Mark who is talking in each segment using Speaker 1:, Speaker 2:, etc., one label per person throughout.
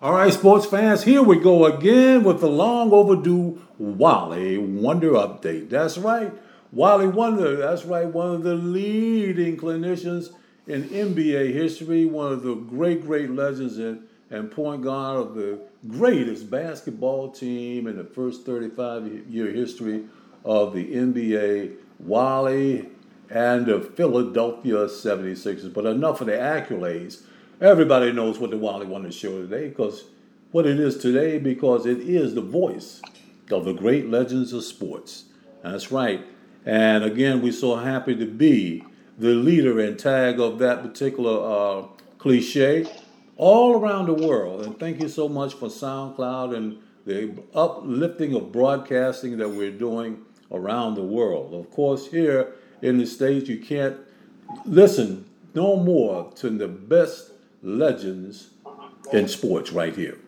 Speaker 1: All right, sports fans, here we go again with the long overdue Wally Wonder update. That's right, Wally Wonder. That's right, one of the leading clinicians in NBA history, one of the great, great legends and, and point guard of the greatest basketball team in the first 35 year history of the NBA, Wally and the Philadelphia 76ers. But enough of the accolades. Everybody knows what the Wally Wonder Show today because what it is today because it is the voice of the great legends of sports. That's right. And again, we're so happy to be the leader and tag of that particular uh, cliche all around the world. And thank you so much for SoundCloud and the uplifting of broadcasting that we're doing around the world. Of course, here in the States, you can't listen no more to the best legends in sports right here.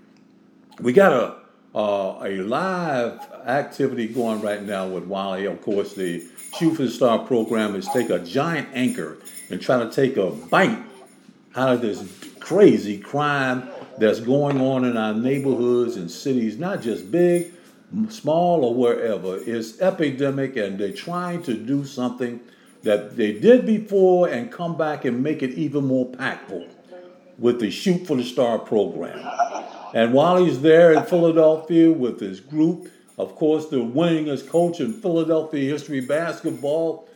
Speaker 1: We got a uh, a live activity going right now with Wally. Of course, the Shoot for the Star program is take a giant anchor and try to take a bite out of this crazy crime that's going on in our neighborhoods and cities, not just big, small, or wherever. It's epidemic, and they're trying to do something that they did before and come back and make it even more impactful with the Shoot for the Star program. And while he's there in Philadelphia with his group, of course, the winningest coach in Philadelphia history basketball,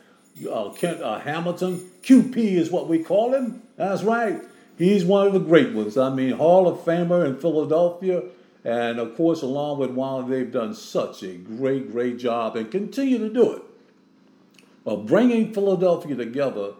Speaker 1: uh, Kent uh, Hamilton, QP is what we call him. That's right. He's one of the great ones. I mean, Hall of Famer in Philadelphia. And of course, along with Wally, they've done such a great, great job and continue to do it of bringing Philadelphia together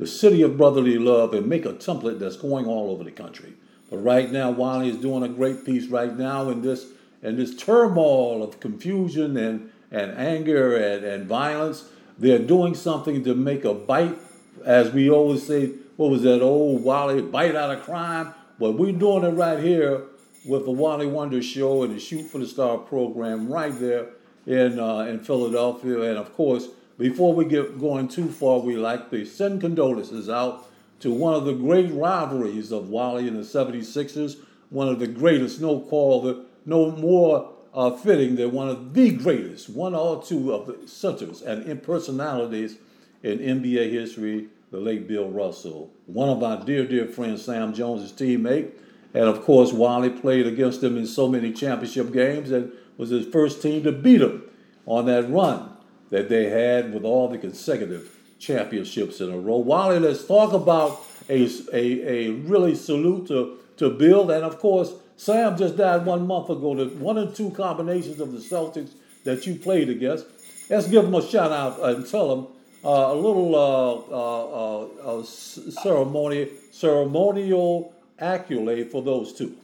Speaker 1: the city of brotherly love and make a template that's going all over the country. But right now, Wally is doing a great piece right now in this in this turmoil of confusion and, and anger and, and violence. They're doing something to make a bite, as we always say, what was that old Wally bite out of crime? But we're doing it right here with the Wally Wonder Show and the Shoot for the Star program right there in uh, in Philadelphia. And of course, before we get going too far, we like to send condolences out to one of the great rivalries of Wally and the 76ers, one of the greatest, no call, no more uh, fitting than one of the greatest, one or two of the centers and impersonalities in NBA history, the late Bill Russell, one of our dear, dear friends, Sam Jones' teammate. And of course, Wally played against him in so many championship games and was his first team to beat him on that run that they had with all the consecutive championships in a row. Wally, let's talk about a, a, a really salute to, to Bill. And of course, Sam just died one month ago. The one and two combinations of the Celtics that you played against. Let's give them a shout out and tell them uh, a little uh, uh, uh, ceremony, ceremonial accolade for those two.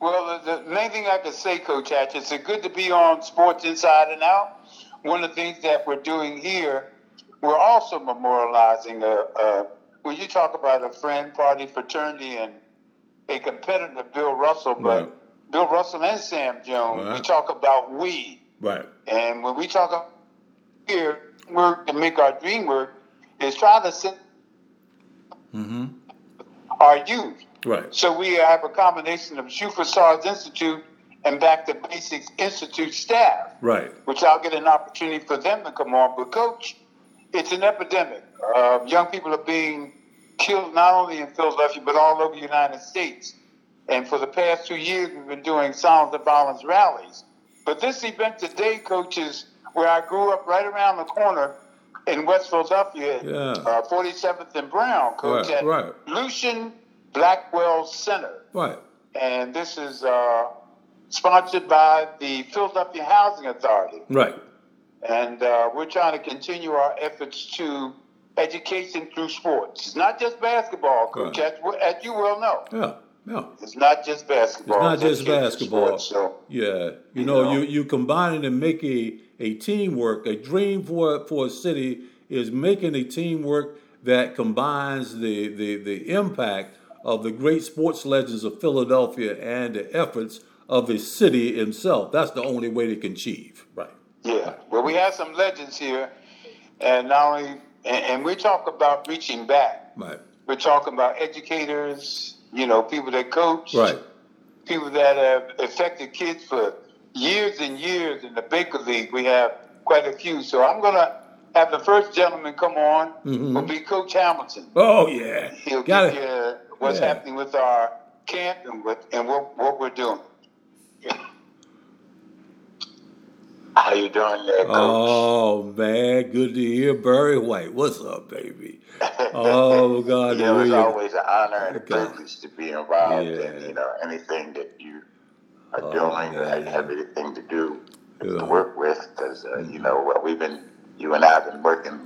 Speaker 2: Well, the, the main thing I can say, Coach Hatch, it's good to be on Sports Inside and Out one of the things that we're doing here, we're also memorializing a, a when you talk about a friend, party, fraternity, and a competitor, Bill Russell, but right. Bill Russell and Sam Jones, right. we talk about we.
Speaker 1: Right.
Speaker 2: And when we talk here, work to make our dream work, is try to set mm-hmm. our youth.
Speaker 1: Right.
Speaker 2: So we have a combination of Stars Institute and Back to Basics Institute staff.
Speaker 1: Right.
Speaker 2: Which I'll get an opportunity for them to come on. But, Coach, it's an epidemic. Uh, young people are being killed not only in Philadelphia, but all over the United States. And for the past two years, we've been doing Silence of Violence rallies. But this event today, Coach, is where I grew up right around the corner in West Philadelphia, yeah. uh, 47th and Brown, Coach,
Speaker 1: right,
Speaker 2: at
Speaker 1: right.
Speaker 2: Lucien Blackwell Center.
Speaker 1: Right.
Speaker 2: And this is uh, sponsored by the Philadelphia Housing Authority.
Speaker 1: Right.
Speaker 2: And uh, we're trying to continue our efforts to education through sports. It's not just basketball, Coach, right. as, as, you well know.
Speaker 1: Yeah. Yeah.
Speaker 2: It's not just basketball.
Speaker 1: It's not just basketball. Sports, so, yeah. You, you know, know, you, you combine it and make a, a teamwork. A dream for for a city is making a teamwork that combines the, the, the impact of the great sports legends of Philadelphia and the efforts of the city himself. That's the only way they can achieve. Right.
Speaker 2: Yeah. Well, we have some legends here, and not only, and, and we talk about reaching back.
Speaker 1: Right.
Speaker 2: We're talking about educators, you know, people that coach.
Speaker 1: Right.
Speaker 3: people that have affected kids for years and years in the Baker League. We have quite a few. So I'm going to have the first gentleman come on.
Speaker 1: Mhm.
Speaker 3: Will be Coach Hamilton.
Speaker 1: Oh yeah,
Speaker 3: He'll
Speaker 1: got
Speaker 3: give
Speaker 1: it.
Speaker 3: you what's
Speaker 1: Yeah.
Speaker 3: happening with our camp and what and what, what we're doing. How you doing there, Coach?
Speaker 1: Oh man, good to hear Barry White. What's up, baby? Oh God,
Speaker 3: Yeah, it's
Speaker 1: really?
Speaker 3: always an honor and a privilege to be involved
Speaker 1: Yeah.
Speaker 3: in you know anything that you are
Speaker 1: Oh,
Speaker 3: doing
Speaker 1: man.
Speaker 3: have anything to do
Speaker 1: Yeah.
Speaker 3: to work with because uh, you know what we've been you and I have been working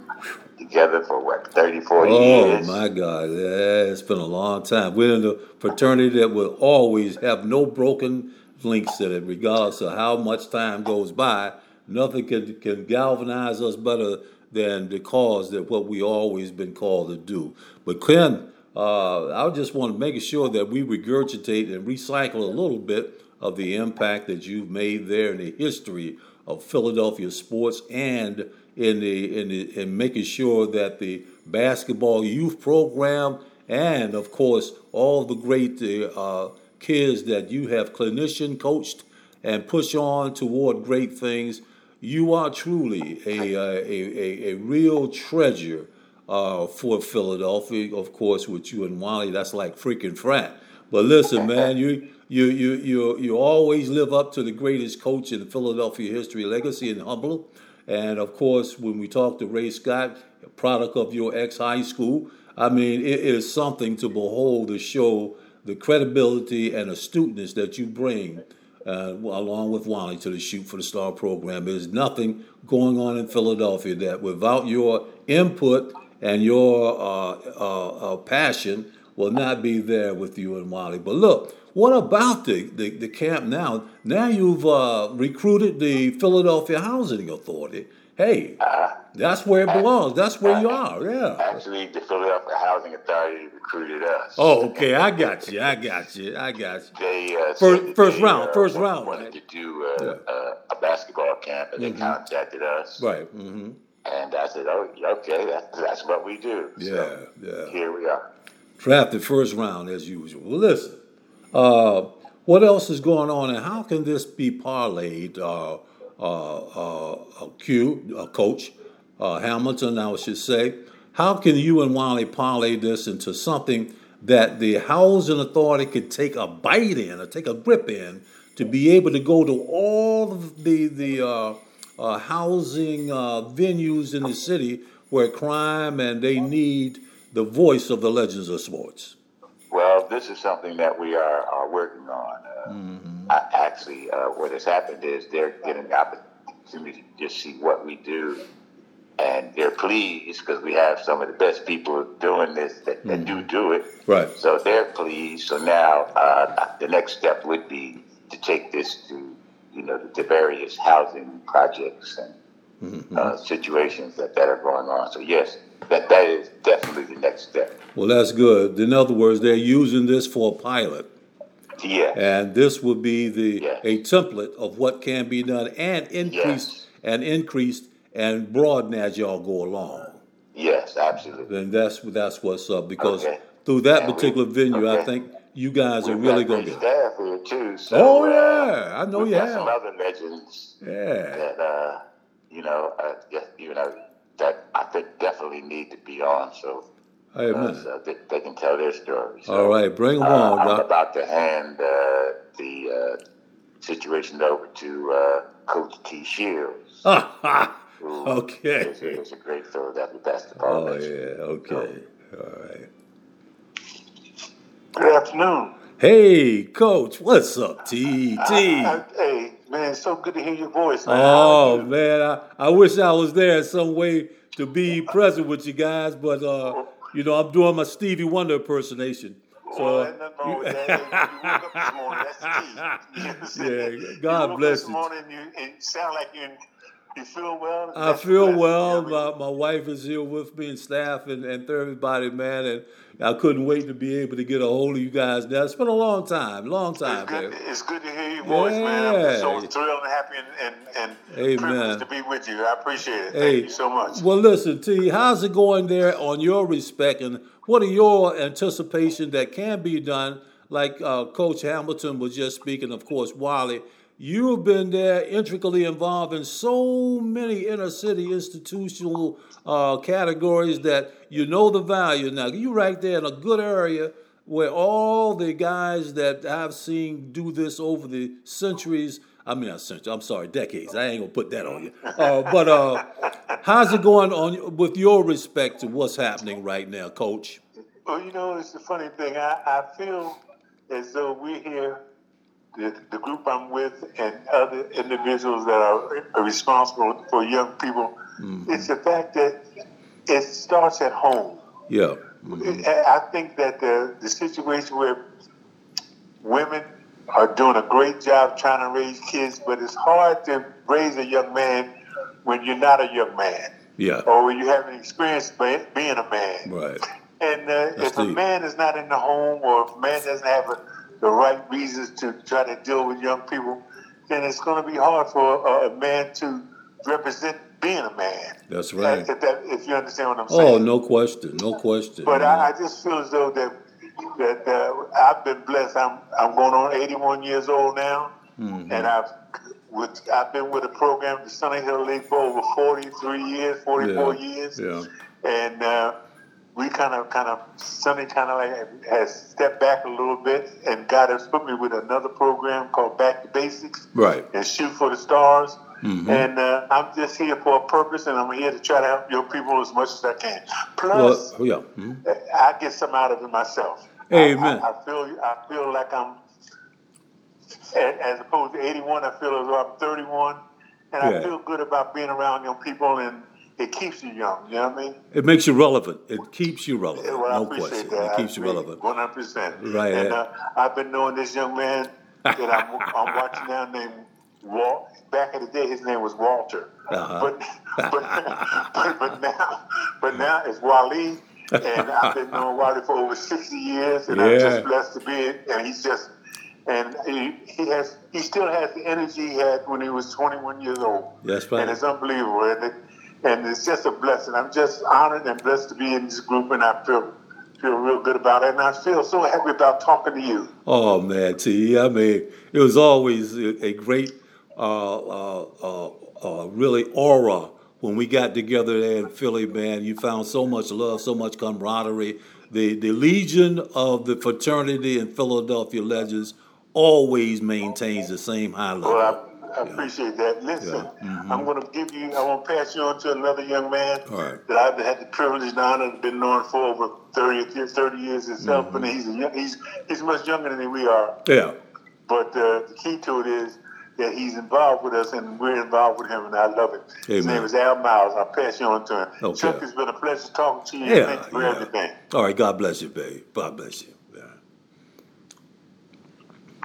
Speaker 3: together for what 30, 40
Speaker 1: Oh
Speaker 3: years.
Speaker 1: Oh my God, yeah, it's been a long time. We're in the fraternity that will always have no broken links in it, regardless of how much time goes by. Nothing can can galvanize us better than the cause that what we always been called to do. But Ken, uh, I just want to make sure that we regurgitate and recycle a little bit of the impact that you've made there in the history of Philadelphia sports and in the in the in making sure that the basketball youth program and of course all the great uh, kids that you have clinician coached and push on toward great things. You are truly a uh, a, a, a real treasure uh, for Philadelphia. Of course, with you and Wally, that's like freaking frat. But listen, man, you you you you you always live up to the greatest coach in Philadelphia history, legacy and humble. And of course, when we talk to Ray Scott, a product of your ex high school, I mean, it is something to behold to show the credibility and astuteness that you bring, uh, along with Wally, to the Shoot for the Star program. There's nothing going on in Philadelphia that without your input and your uh, uh, uh, passion will not be there with you and Wally. But look, what about the, the, the camp now? Now you've uh, recruited the Philadelphia Housing Authority. Hey,
Speaker 3: Uh,
Speaker 1: that's where it belongs. That's where you are. Yeah.
Speaker 3: actually, the Philadelphia Housing Authority recruited us.
Speaker 1: Oh, okay. I got you. I got you. I got you.
Speaker 3: They uh,
Speaker 1: First- first
Speaker 3: they,
Speaker 1: round,
Speaker 3: uh,
Speaker 1: first
Speaker 3: wa-
Speaker 1: round,
Speaker 3: wanted to do uh,
Speaker 1: Yeah.
Speaker 3: uh, a basketball camp, and they
Speaker 1: Mhm.
Speaker 3: contacted us.
Speaker 1: Right. hmm
Speaker 3: And I said, "Oh, okay, that's, that's what we do."
Speaker 1: Yeah.
Speaker 3: So
Speaker 1: Yeah.
Speaker 3: here we are.
Speaker 1: Drafted first round as usual. Well, listen. Uh, what else is going on, and how can this be parlayed? Uh, uh, Q, Coach uh, Hamilton, I should say. How can you and Wally parlay this into something that the housing authority could take a bite in or take a grip in to be able to go to all of the the uh, uh, housing uh, venues in the city where crime and they need the voice of the legends of sports?
Speaker 3: This is something that we are, are working on. Uh,
Speaker 1: Mm-hmm.
Speaker 3: I, actually, uh, what has happened is they're getting the opportunity to just see what we do, and they're pleased because we have some of the best people doing this that, that do do it.
Speaker 1: Right.
Speaker 3: So they're pleased. So now uh, the next step would be to take this to, you know, the various housing projects and
Speaker 1: Mm-hmm.
Speaker 3: uh, situations that, that are going on. So yes, that that is definitely the next step.
Speaker 1: Well, that's good. In other words, they're using this for a pilot.
Speaker 3: Yeah.
Speaker 1: And this would be the a template of what can be done and increased
Speaker 3: Yes.
Speaker 1: and increased and broaden as y'all go along.
Speaker 3: Yes, absolutely.
Speaker 1: Then that's that's what's up because
Speaker 3: Okay.
Speaker 1: through that
Speaker 3: And we-
Speaker 1: particular venue, I think you guys are
Speaker 3: We've
Speaker 1: really going to be.
Speaker 3: staff here too. So,
Speaker 1: Oh
Speaker 3: uh,
Speaker 1: yeah, I know you
Speaker 3: got some
Speaker 1: have.
Speaker 3: other legends
Speaker 1: Yeah,
Speaker 3: that uh, you know, uh, just, you know, that I think definitely need to be on, so, uh, so they, they can tell their story. So,
Speaker 1: All right, bring them
Speaker 3: uh,
Speaker 1: on,
Speaker 3: I'm about to hand uh, the uh, situation over to uh, Coach T. Shields.
Speaker 1: okay.
Speaker 3: is, is a great Philadelphia basketball
Speaker 1: Oh yeah, okay, all right.
Speaker 4: Good afternoon.
Speaker 1: Hey, Coach, what's up, T
Speaker 4: hey, man, it's so good to hear your voice. Man.
Speaker 1: Oh man, I, I wish I was there in some way to be present with you guys, but uh, you know I'm doing my Stevie Wonder impersonation. So
Speaker 4: ain't nothing wrong with that. You woke up this morning. That's the key. You know what I'm saying?
Speaker 1: Yeah, God
Speaker 4: you
Speaker 1: bless you.
Speaker 4: morning you and sound like you you feel well.
Speaker 1: I feel well.
Speaker 4: You know what I mean?
Speaker 1: My, my wife is here with me and staff and, and everybody, man, and I couldn't wait to be able to get a hold of you guys. Now it's been a long time, long time,
Speaker 4: It's good,
Speaker 1: man.
Speaker 4: it's good to hear your voice, man. I'm so thrilled and happy and, and, and
Speaker 1: Amen.
Speaker 4: privileged to be with you. I appreciate it.
Speaker 1: Hey,
Speaker 4: Thank you so much.
Speaker 1: Well, listen, T, how's it going there on your respect, and what are your anticipation that can be done like uh, Coach Hamilton was just speaking, of course, Wally, you've been there intricately involved in so many inner city institutional uh, categories that you know the value. Now, you're right there in a good area where all the guys that I've seen do this over the centuries, I mean, not centuries, I'm sorry, decades. I ain't gonna put that on you. Uh, but uh, how's it going on with your respect to what's happening right now, Coach?
Speaker 4: Well, you know, it's the funny thing. I, I feel as though we're here, the, the group I'm with, and other individuals that are responsible for young people. Mm-hmm. It's the fact that it starts at home.
Speaker 1: Yeah.
Speaker 4: Mm-hmm. I think that the, the situation where women are doing a great job trying to raise kids, but it's hard to raise a young man when you're not a young man.
Speaker 1: Yeah.
Speaker 4: Or when you haven't experienced being a man.
Speaker 1: Right.
Speaker 4: And uh, if deep. a man is not in the home or if a man doesn't have a, the right reasons to try to deal with young people, then it's going to be hard for a, a man to represent being a man.
Speaker 1: That's right.
Speaker 4: If, that, if you understand what I'm saying.
Speaker 1: Oh, no question, no question.
Speaker 4: But I, I, just feel as though that that uh, I've been blessed. I'm I'm going on 81 years old now, mm-hmm. and I've with I've been with the program, the Sonny Hill League, for over 43 years, 44
Speaker 1: yeah.
Speaker 4: years.
Speaker 1: Yeah.
Speaker 4: And uh, we kind of, kind of, Sonny kind of like has stepped back a little bit, and God has put me with another program called Back to Basics.
Speaker 1: Right.
Speaker 4: And Shoot for the Stars.
Speaker 1: Mm-hmm.
Speaker 4: And uh, I'm just here for a purpose, and I'm here to try to help your people as much as I can. Plus,
Speaker 1: well, yeah. mm-hmm.
Speaker 4: I get some out of it myself.
Speaker 1: Amen.
Speaker 4: I, I, I, feel I feel like I'm, as opposed to 81, I feel as though I'm 31, and yeah. I feel good about being around young people, and it keeps you young. You know what I mean?
Speaker 1: It makes you relevant. It keeps you relevant.
Speaker 4: Well,
Speaker 1: no question.
Speaker 4: That.
Speaker 1: It keeps you relevant.
Speaker 4: 100%.
Speaker 1: Right.
Speaker 4: And uh, I've been knowing this young man that I'm, I'm watching now named Walt back in the day, his name was Walter.
Speaker 1: Uh-huh.
Speaker 4: But, but, but, but, now, but now it's Wally. and I've been knowing Wally for over 60 years, and
Speaker 1: yeah.
Speaker 4: I'm just blessed to be it. And he's just, and he, he has, he still has the energy he had when he was 21 years old.
Speaker 1: That's right.
Speaker 4: And it's unbelievable, and, it, and it's just a blessing. I'm just honored and blessed to be in this group, and I feel feel real good about it, and I feel so happy about talking to you.
Speaker 1: Oh man, T, I mean, it was always a great uh, uh, uh, uh, really aura when we got together there in Philly, man. You found so much love, so much camaraderie. The the legion of the fraternity and Philadelphia Legends always maintains the same high level.
Speaker 4: Well, I yeah. appreciate that. Listen, yeah. mm-hmm. I'm going to give you. I want to pass you on to another young man
Speaker 1: right.
Speaker 4: that I've had the privilege and honor of been known for over 30, 30 years himself. Mm-hmm. And he's young, he's he's much younger than we are.
Speaker 1: Yeah.
Speaker 4: But uh, the key to it is that he's involved with us and we're involved with him, and I love it.
Speaker 1: Amen.
Speaker 4: His name is Al Miles. I'll pass you on to him.
Speaker 1: Okay.
Speaker 4: Chuck, it's been a pleasure talking to you.
Speaker 1: Yeah,
Speaker 4: Thank you for
Speaker 1: yeah.
Speaker 4: everything.
Speaker 1: All right, God bless you, babe. God bless you.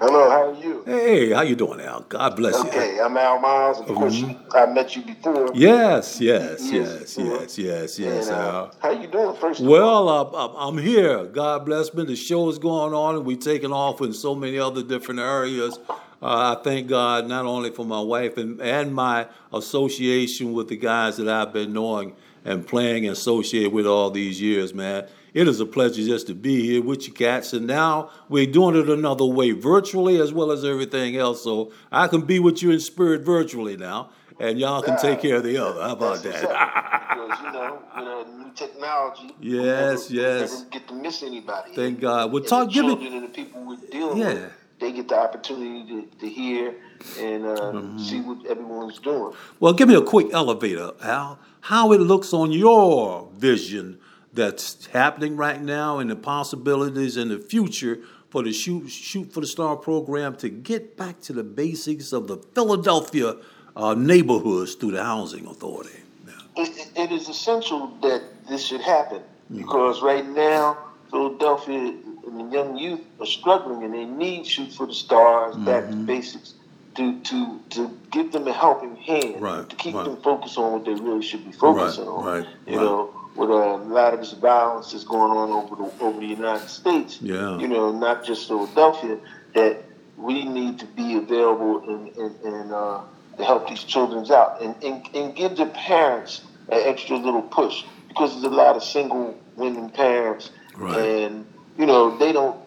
Speaker 5: Hello, how are you?
Speaker 1: Hey, how you doing, Al? God bless you.
Speaker 5: Okay, I'm Al Miles. Of course,
Speaker 1: Mhm.
Speaker 5: I met you before.
Speaker 1: Yes, yes,
Speaker 5: Years
Speaker 1: yes, yes, yes, yes,
Speaker 5: And, uh,
Speaker 1: Al.
Speaker 5: how you doing? First of all?
Speaker 1: Well, uh, I'm- I'm here. God bless me. The show is going on, and we're taking off in so many other different areas. Uh, I thank God not only for my wife and, and my association with the guys that I've been knowing and playing and associated with all these years, man. It is a pleasure just to be here with you cats. And now we're doing it another way, virtually as well as everything else. So I can be with you in spirit virtually now, and y'all can take care of the other. How about
Speaker 5: That's
Speaker 1: that?
Speaker 5: what's up. because, you know, with uh, new technology,
Speaker 1: Yes,
Speaker 5: never,
Speaker 1: yes.
Speaker 5: never get to miss anybody.
Speaker 1: Thank God. Well,
Speaker 5: And
Speaker 1: talk,
Speaker 5: the
Speaker 1: give me.
Speaker 5: children and the people we're dealing
Speaker 1: Yeah.
Speaker 5: with, they get the opportunity to, to hear and uh,
Speaker 1: Mm-hmm.
Speaker 5: see what everyone's doing.
Speaker 1: Well, give me a quick elevator, Al. How it looks on your vision that's happening right now and the possibilities in the future for the Shoot, Shoot for the Star program to get back to the basics of the Philadelphia uh, neighborhoods through the Housing Authority. Yeah.
Speaker 5: It, it is essential that this should happen
Speaker 1: Mm-hmm.
Speaker 5: because right now Philadelphia and the young youth are struggling and they need shoot for the stars, back
Speaker 1: Mm-hmm.
Speaker 5: to basics, to to to give them a helping hand,
Speaker 1: Right,
Speaker 5: to keep
Speaker 1: right.
Speaker 5: them focused on what they really should be focusing on.
Speaker 1: right,
Speaker 5: you
Speaker 1: right.
Speaker 5: know, with a lot of this violence that's going on over the over the United States.
Speaker 1: Yeah.
Speaker 5: You know, not just Philadelphia, that we need to be available and and, and uh, to help these children out and, and and give the parents an extra little push because there's a lot of single women parents
Speaker 1: Right.
Speaker 5: and you know they don't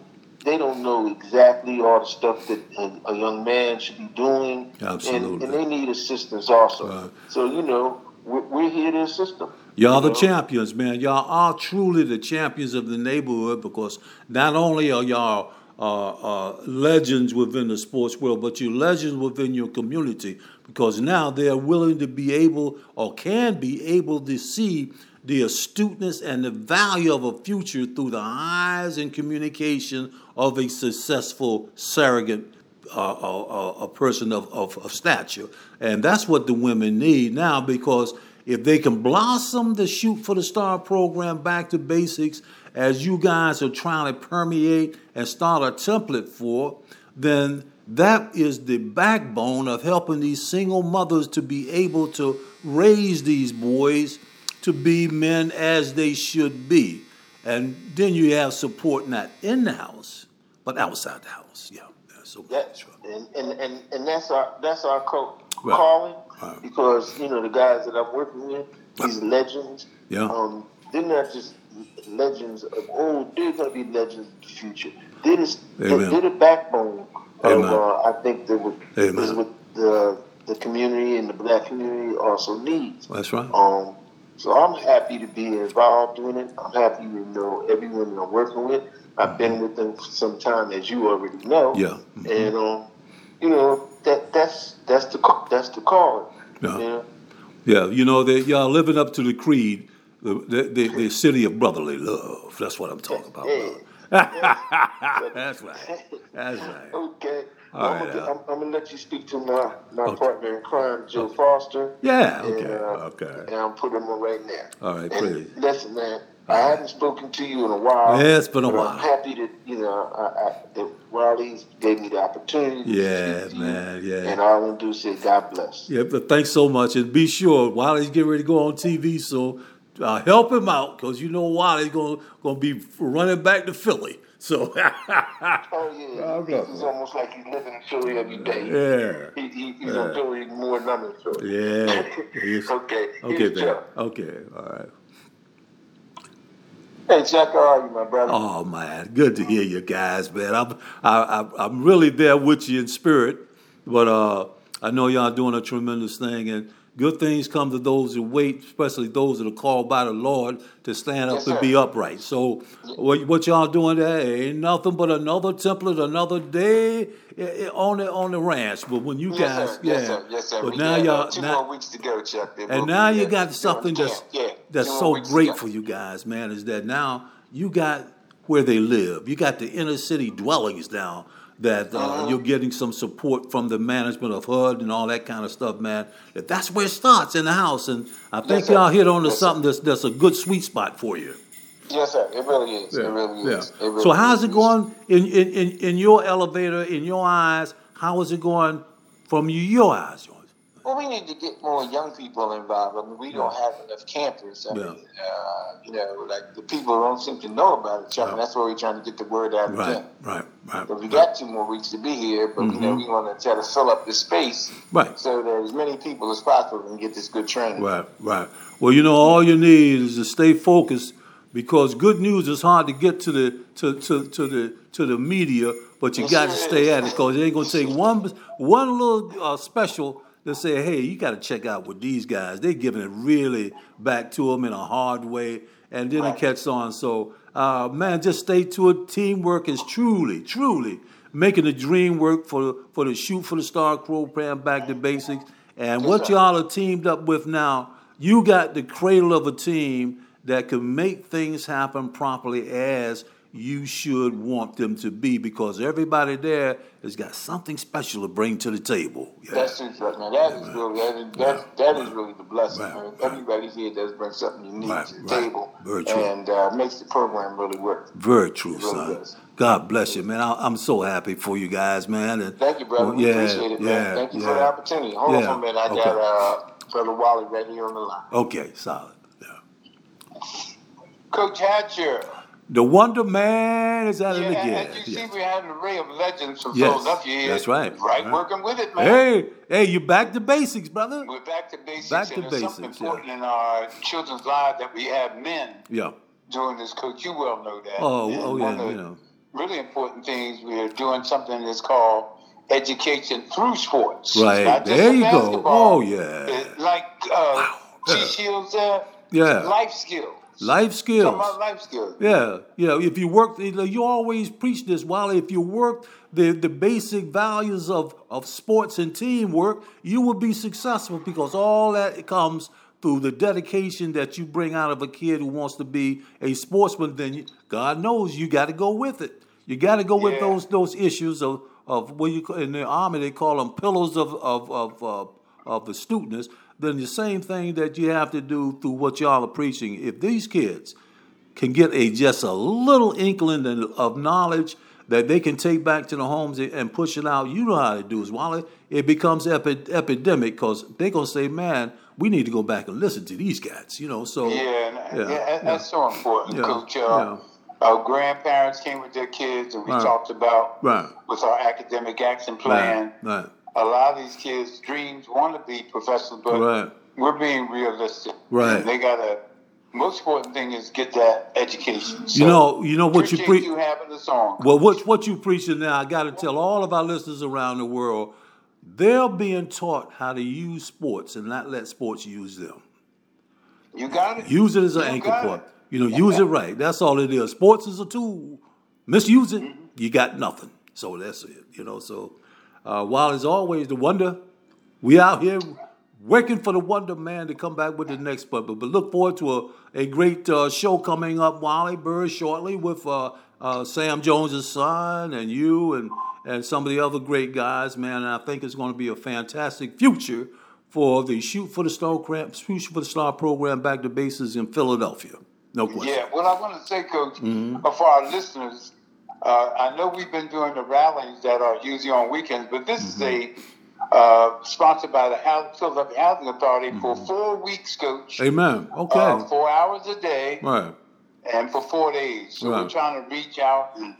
Speaker 5: they don't know exactly all the stuff that a, a young man should be doing,
Speaker 1: Absolutely.
Speaker 5: and, and they need assistance also.
Speaker 1: Right.
Speaker 5: So you know, we're, we're here to assist them.
Speaker 1: Y'all the champions, man. Y'all are truly the champions of the neighborhood because not only are y'all uh, uh, legends within the sports world, but you're legends within your community because now they are willing to be able or can be able to see the astuteness and the value of a future through the eyes and communication of a successful surrogate uh, a, a, a person of, of, of stature. And that's what the women need now because if they can blossom the Shoot for the Star program back to basics, as you guys are trying to permeate and start a template for, then that is the backbone of helping these single mothers to be able to raise these boys to be men as they should be. And then you have support not in the house, but outside the house. Yeah. so
Speaker 5: That, and, and, and, and that's our that's our co-
Speaker 1: Right.
Speaker 5: calling
Speaker 1: Right.
Speaker 5: because you know the guys that I'm working with, these legends.
Speaker 1: Yeah.
Speaker 5: Um, they're not just legends of old; they're going to be legends of the future. They're the, they're, they're the backbone of uh, I think that what, what the the community and the black community also needs.
Speaker 1: That's right.
Speaker 5: Um, so I'm happy to be involved in it. I'm happy to know everyone that I'm working with. I've been with them for some time, as you already know.
Speaker 1: Yeah. Mhm.
Speaker 5: And um, you know that that's that's the that's the call.
Speaker 1: Yeah.
Speaker 5: Yeah.
Speaker 1: Yeah, you know, they, y'all living up to the creed, the, the, the, the city of brotherly love. That's what I'm talking about.
Speaker 5: Yeah.
Speaker 1: That's right. That's right.
Speaker 5: Okay.
Speaker 1: All
Speaker 5: I'm,
Speaker 1: right,
Speaker 5: gonna,
Speaker 1: uh,
Speaker 5: I'm, I'm gonna let you speak to my, my
Speaker 1: Okay.
Speaker 5: partner in crime, Joe Foster.
Speaker 1: Yeah,
Speaker 5: And,
Speaker 1: okay,
Speaker 5: uh,
Speaker 1: okay.
Speaker 5: And I'm putting him right now.
Speaker 1: All right,
Speaker 5: And
Speaker 1: please.
Speaker 5: Listen, man, I haven't spoken to you in a while.
Speaker 1: Yeah, it's been a while.
Speaker 5: I'm happy that you know I, I, that Riley gave me the opportunity. to
Speaker 1: Yeah, man,
Speaker 5: you,
Speaker 1: yeah.
Speaker 5: And all I'm gonna do is say God bless.
Speaker 1: Yeah, but thanks so much. And be sure, Wiley's getting ready to go on TV, so uh, help him out because you know Wiley's going to be running back to Philly. So,
Speaker 5: Oh yeah,
Speaker 1: God
Speaker 5: he-
Speaker 1: bless
Speaker 5: he's
Speaker 1: him.
Speaker 5: almost like he's living in Philly every day.
Speaker 1: yeah.
Speaker 5: He, he, he's on Philly more than I'm in Philly.
Speaker 1: Yeah. He's-
Speaker 5: okay.
Speaker 1: Okay, Okay, all right.
Speaker 5: Hey Chuck, how are you, my brother?
Speaker 1: Oh man, good to hear you guys, man. I'm I, I, I'm really there with you in spirit, but uh, I know y'all doing a tremendous thing, and good things come to those who wait, especially those that are called by the Lord to stand up
Speaker 5: Yes,
Speaker 1: and be upright. So what, what y'all doing there ain't nothing but another template, another day on the on the ranch. But when you
Speaker 2: Yes,
Speaker 1: guys,
Speaker 2: sir.
Speaker 1: yeah,
Speaker 2: Yes, sir. Yes, sir.
Speaker 1: but
Speaker 2: we
Speaker 1: now
Speaker 2: uh,
Speaker 1: y'all
Speaker 2: two
Speaker 1: now,
Speaker 2: more weeks to go, Chuck. Then
Speaker 1: and now
Speaker 2: be,
Speaker 1: you got something that's
Speaker 2: yeah,
Speaker 1: that's
Speaker 2: two
Speaker 1: so great for you guys, man, is that now you got where they live. You got the inner city dwellings now that uh,
Speaker 2: Uh-huh.
Speaker 1: you're getting some support from the management of HUD and all that kind of stuff, man. That that's where it starts in the house, and I think
Speaker 2: sir.
Speaker 1: y'all hit on to
Speaker 2: Yes,
Speaker 1: something that's that's a good sweet spot for you.
Speaker 2: Yes, sir. It really is. It really
Speaker 1: Yeah.
Speaker 2: is. It really
Speaker 1: so how's it going in, in, in, in your elevator, in your eyes? How is it going from your eyes?
Speaker 2: Well, we need to get more young people involved. I mean, we don't have enough campers. I
Speaker 1: Yeah.
Speaker 2: mean, uh, you know, like the people don't seem to know about it, Chuck, and that's why we're trying to get the word out
Speaker 1: Right,
Speaker 2: again.
Speaker 1: right, right.
Speaker 2: But we got two more weeks to be here, but you know, we want to try to fill up the space
Speaker 1: Right.
Speaker 2: so that as many people as possible can get this good training.
Speaker 1: Right, right. Well, you know, all you need is to stay focused because good news is hard to get to the to, to, to the to the media, but you got to stay at it because it ain't gonna take one one little uh, special to say, hey, you got to check out with these guys. They're giving it really back to them in a hard way, and then it catches on. So, uh, man, just stay to it. Teamwork is truly, truly making the dream work for for the shoot for the star program back to basics. And what y'all are teamed up with now, you got the cradle of a team that can make things happen properly as you should want them to be because everybody there has got something special to bring to the table. Yeah.
Speaker 2: That's it, man. That is really that is, that, that is really the blessing.
Speaker 1: Right,
Speaker 2: man. Everybody here does bring something unique to the table,
Speaker 1: Very true.
Speaker 2: and uh, makes the program really work.
Speaker 1: Very true,
Speaker 2: really
Speaker 1: son.
Speaker 2: does.
Speaker 1: God bless you, man. I, I'm so happy for you guys, man. And,
Speaker 2: Thank you, brother.
Speaker 1: well,
Speaker 2: we
Speaker 1: yeah,
Speaker 2: appreciate it,
Speaker 1: yeah,
Speaker 2: man. Thank you for the opportunity. Hold
Speaker 1: Yeah,
Speaker 2: on for a minute. I
Speaker 1: okay.
Speaker 2: got uh, Brother Wally right here on the line.
Speaker 1: Okay, solid. Yeah.
Speaker 2: Coach Hatcher.
Speaker 1: The Wonder Man is it
Speaker 2: Yeah,
Speaker 1: again.
Speaker 2: as you
Speaker 1: Yeah.
Speaker 2: see, we had an array of legends from
Speaker 1: Yes,
Speaker 2: Philadelphia here.
Speaker 1: that's right.
Speaker 2: Right,
Speaker 1: Right.
Speaker 2: working with it, man.
Speaker 1: Hey, hey, you back to basics, brother.
Speaker 2: We're back to basics,
Speaker 1: Back
Speaker 2: and
Speaker 1: to
Speaker 2: there's something
Speaker 1: basics, yeah.
Speaker 2: important in our children's lives that we have men
Speaker 1: Yeah.
Speaker 2: doing this. Coach, you well know that.
Speaker 1: Oh,
Speaker 2: And
Speaker 1: oh
Speaker 2: one
Speaker 1: yeah,
Speaker 2: of
Speaker 1: you know.
Speaker 2: really important things. We're doing something that's called education through sports.
Speaker 1: Right. There you go. Oh, yeah.
Speaker 2: Like uh, T.
Speaker 1: Yeah.
Speaker 2: Shields said,
Speaker 1: Yeah.
Speaker 2: life skills.
Speaker 1: Life
Speaker 2: Talking
Speaker 1: skills.
Speaker 2: about life skills.
Speaker 1: Yeah, you know, if you work, you always preach this, Wally. If you work the, the basic values of, of sports and teamwork, you will be successful because all that comes through the dedication that you bring out of a kid who wants to be a sportsman. Then you, God knows you got to go with it. You got to go with those those issues of of what you in the army they call them pillars of of of uh, of the students. Then the same thing that you have to do through what y'all are preaching. If these kids can get a just a little inkling of- knowledge that they can take back to the homes and push it out. You know how to do it, Wally. It becomes epi- epidemic because they're gonna say, "Man, we need to go back and listen to these cats." You know, so
Speaker 2: Yeah, and,
Speaker 1: Yeah,
Speaker 2: yeah, that's so important,
Speaker 1: Yeah,
Speaker 2: Coach. Uh. Our grandparents came with their kids, and we
Speaker 1: Right.
Speaker 2: talked about
Speaker 1: right,
Speaker 2: with our academic action plan.
Speaker 1: right, right,
Speaker 2: A lot of these kids' dreams want to be professionals, but
Speaker 1: right.
Speaker 2: we're being realistic.
Speaker 1: Right.
Speaker 2: And they gotta. Most important thing is get that education. So,
Speaker 1: You know, you know what you preach.
Speaker 2: you having us on.
Speaker 1: Well, what what you preaching now? I got to tell all of our listeners around the world, they're being taught how to use sports and not let sports use them.
Speaker 2: You got it.
Speaker 1: Use it as an
Speaker 2: You
Speaker 1: anchor
Speaker 2: got
Speaker 1: point.
Speaker 2: it.
Speaker 1: You know, use it right. That's all it is. Sports is a tool. Misuse it,
Speaker 2: Mm-hmm.
Speaker 1: you got nothing. So that's it. You know, so uh, while it's always the wonder, we out here working for the Wonder Man to come back with the next but but, but look forward to a, a great uh, show coming up, Wally Bird, shortly with uh, uh, Sam Jones' son and you and and some of the other great guys, man. And I think it's going to be a fantastic future for the Shoot for the Star Shoot for the Star program back to bases in Philadelphia. No question.
Speaker 2: Yeah, what I want to say, Coach,
Speaker 1: Mm-hmm.
Speaker 2: for our listeners, uh, I know we've been doing the rallies that are usually on weekends, but this is a
Speaker 1: Mm-hmm.
Speaker 2: uh, sponsored by the House- Philadelphia Housing Authority for four weeks, Coach.
Speaker 1: Amen. Okay.
Speaker 2: Uh, four hours a day
Speaker 1: right.
Speaker 2: and for four days. So
Speaker 1: Right.
Speaker 2: we're trying to reach out and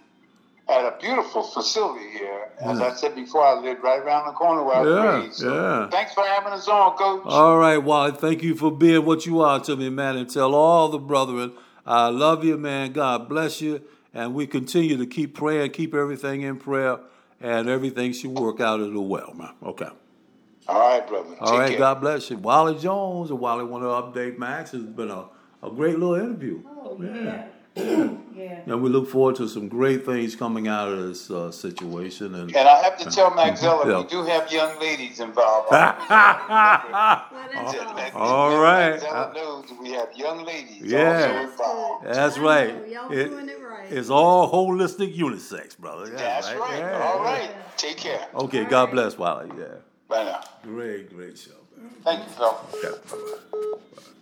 Speaker 2: at a beautiful facility here. As
Speaker 1: Yeah.
Speaker 2: I said before, I live right around the corner where I was
Speaker 1: Yeah,
Speaker 2: raised. So
Speaker 1: yeah.
Speaker 2: Thanks for having us on, Coach.
Speaker 1: All right, Wally. Thank you for being what you are to me, man. And tell all the brethren, I love you, man. God bless you. And we continue to keep praying, keep everything in prayer, and everything should work out as well, man. Okay.
Speaker 2: All right, brother.
Speaker 1: All
Speaker 2: Take
Speaker 1: right,
Speaker 2: care.
Speaker 1: God bless you. Wally Jones and Wally want to update Max. It's been a, a great little interview.
Speaker 6: Oh, yeah. Yeah.
Speaker 1: And we look forward to some great things coming out of this uh, situation. And
Speaker 2: And I have to tell Maxella,
Speaker 1: Yeah.
Speaker 2: we do have young ladies involved.
Speaker 6: Well, that's awesome.
Speaker 1: All right.
Speaker 2: Maxella knows we have young ladies
Speaker 1: Yeah.
Speaker 2: involved.
Speaker 1: That's right.
Speaker 6: Y'all
Speaker 1: It-
Speaker 6: doing it right.
Speaker 1: It's all holistic unisex, brother. Yeah,
Speaker 2: That's right.
Speaker 1: Yeah,
Speaker 2: All
Speaker 1: yeah.
Speaker 2: right. Take care.
Speaker 1: Okay, God bless Wally. Yeah.
Speaker 2: Bye now.
Speaker 1: Great, great show, man.
Speaker 2: Thank you, Phil.
Speaker 1: Okay, bye-bye.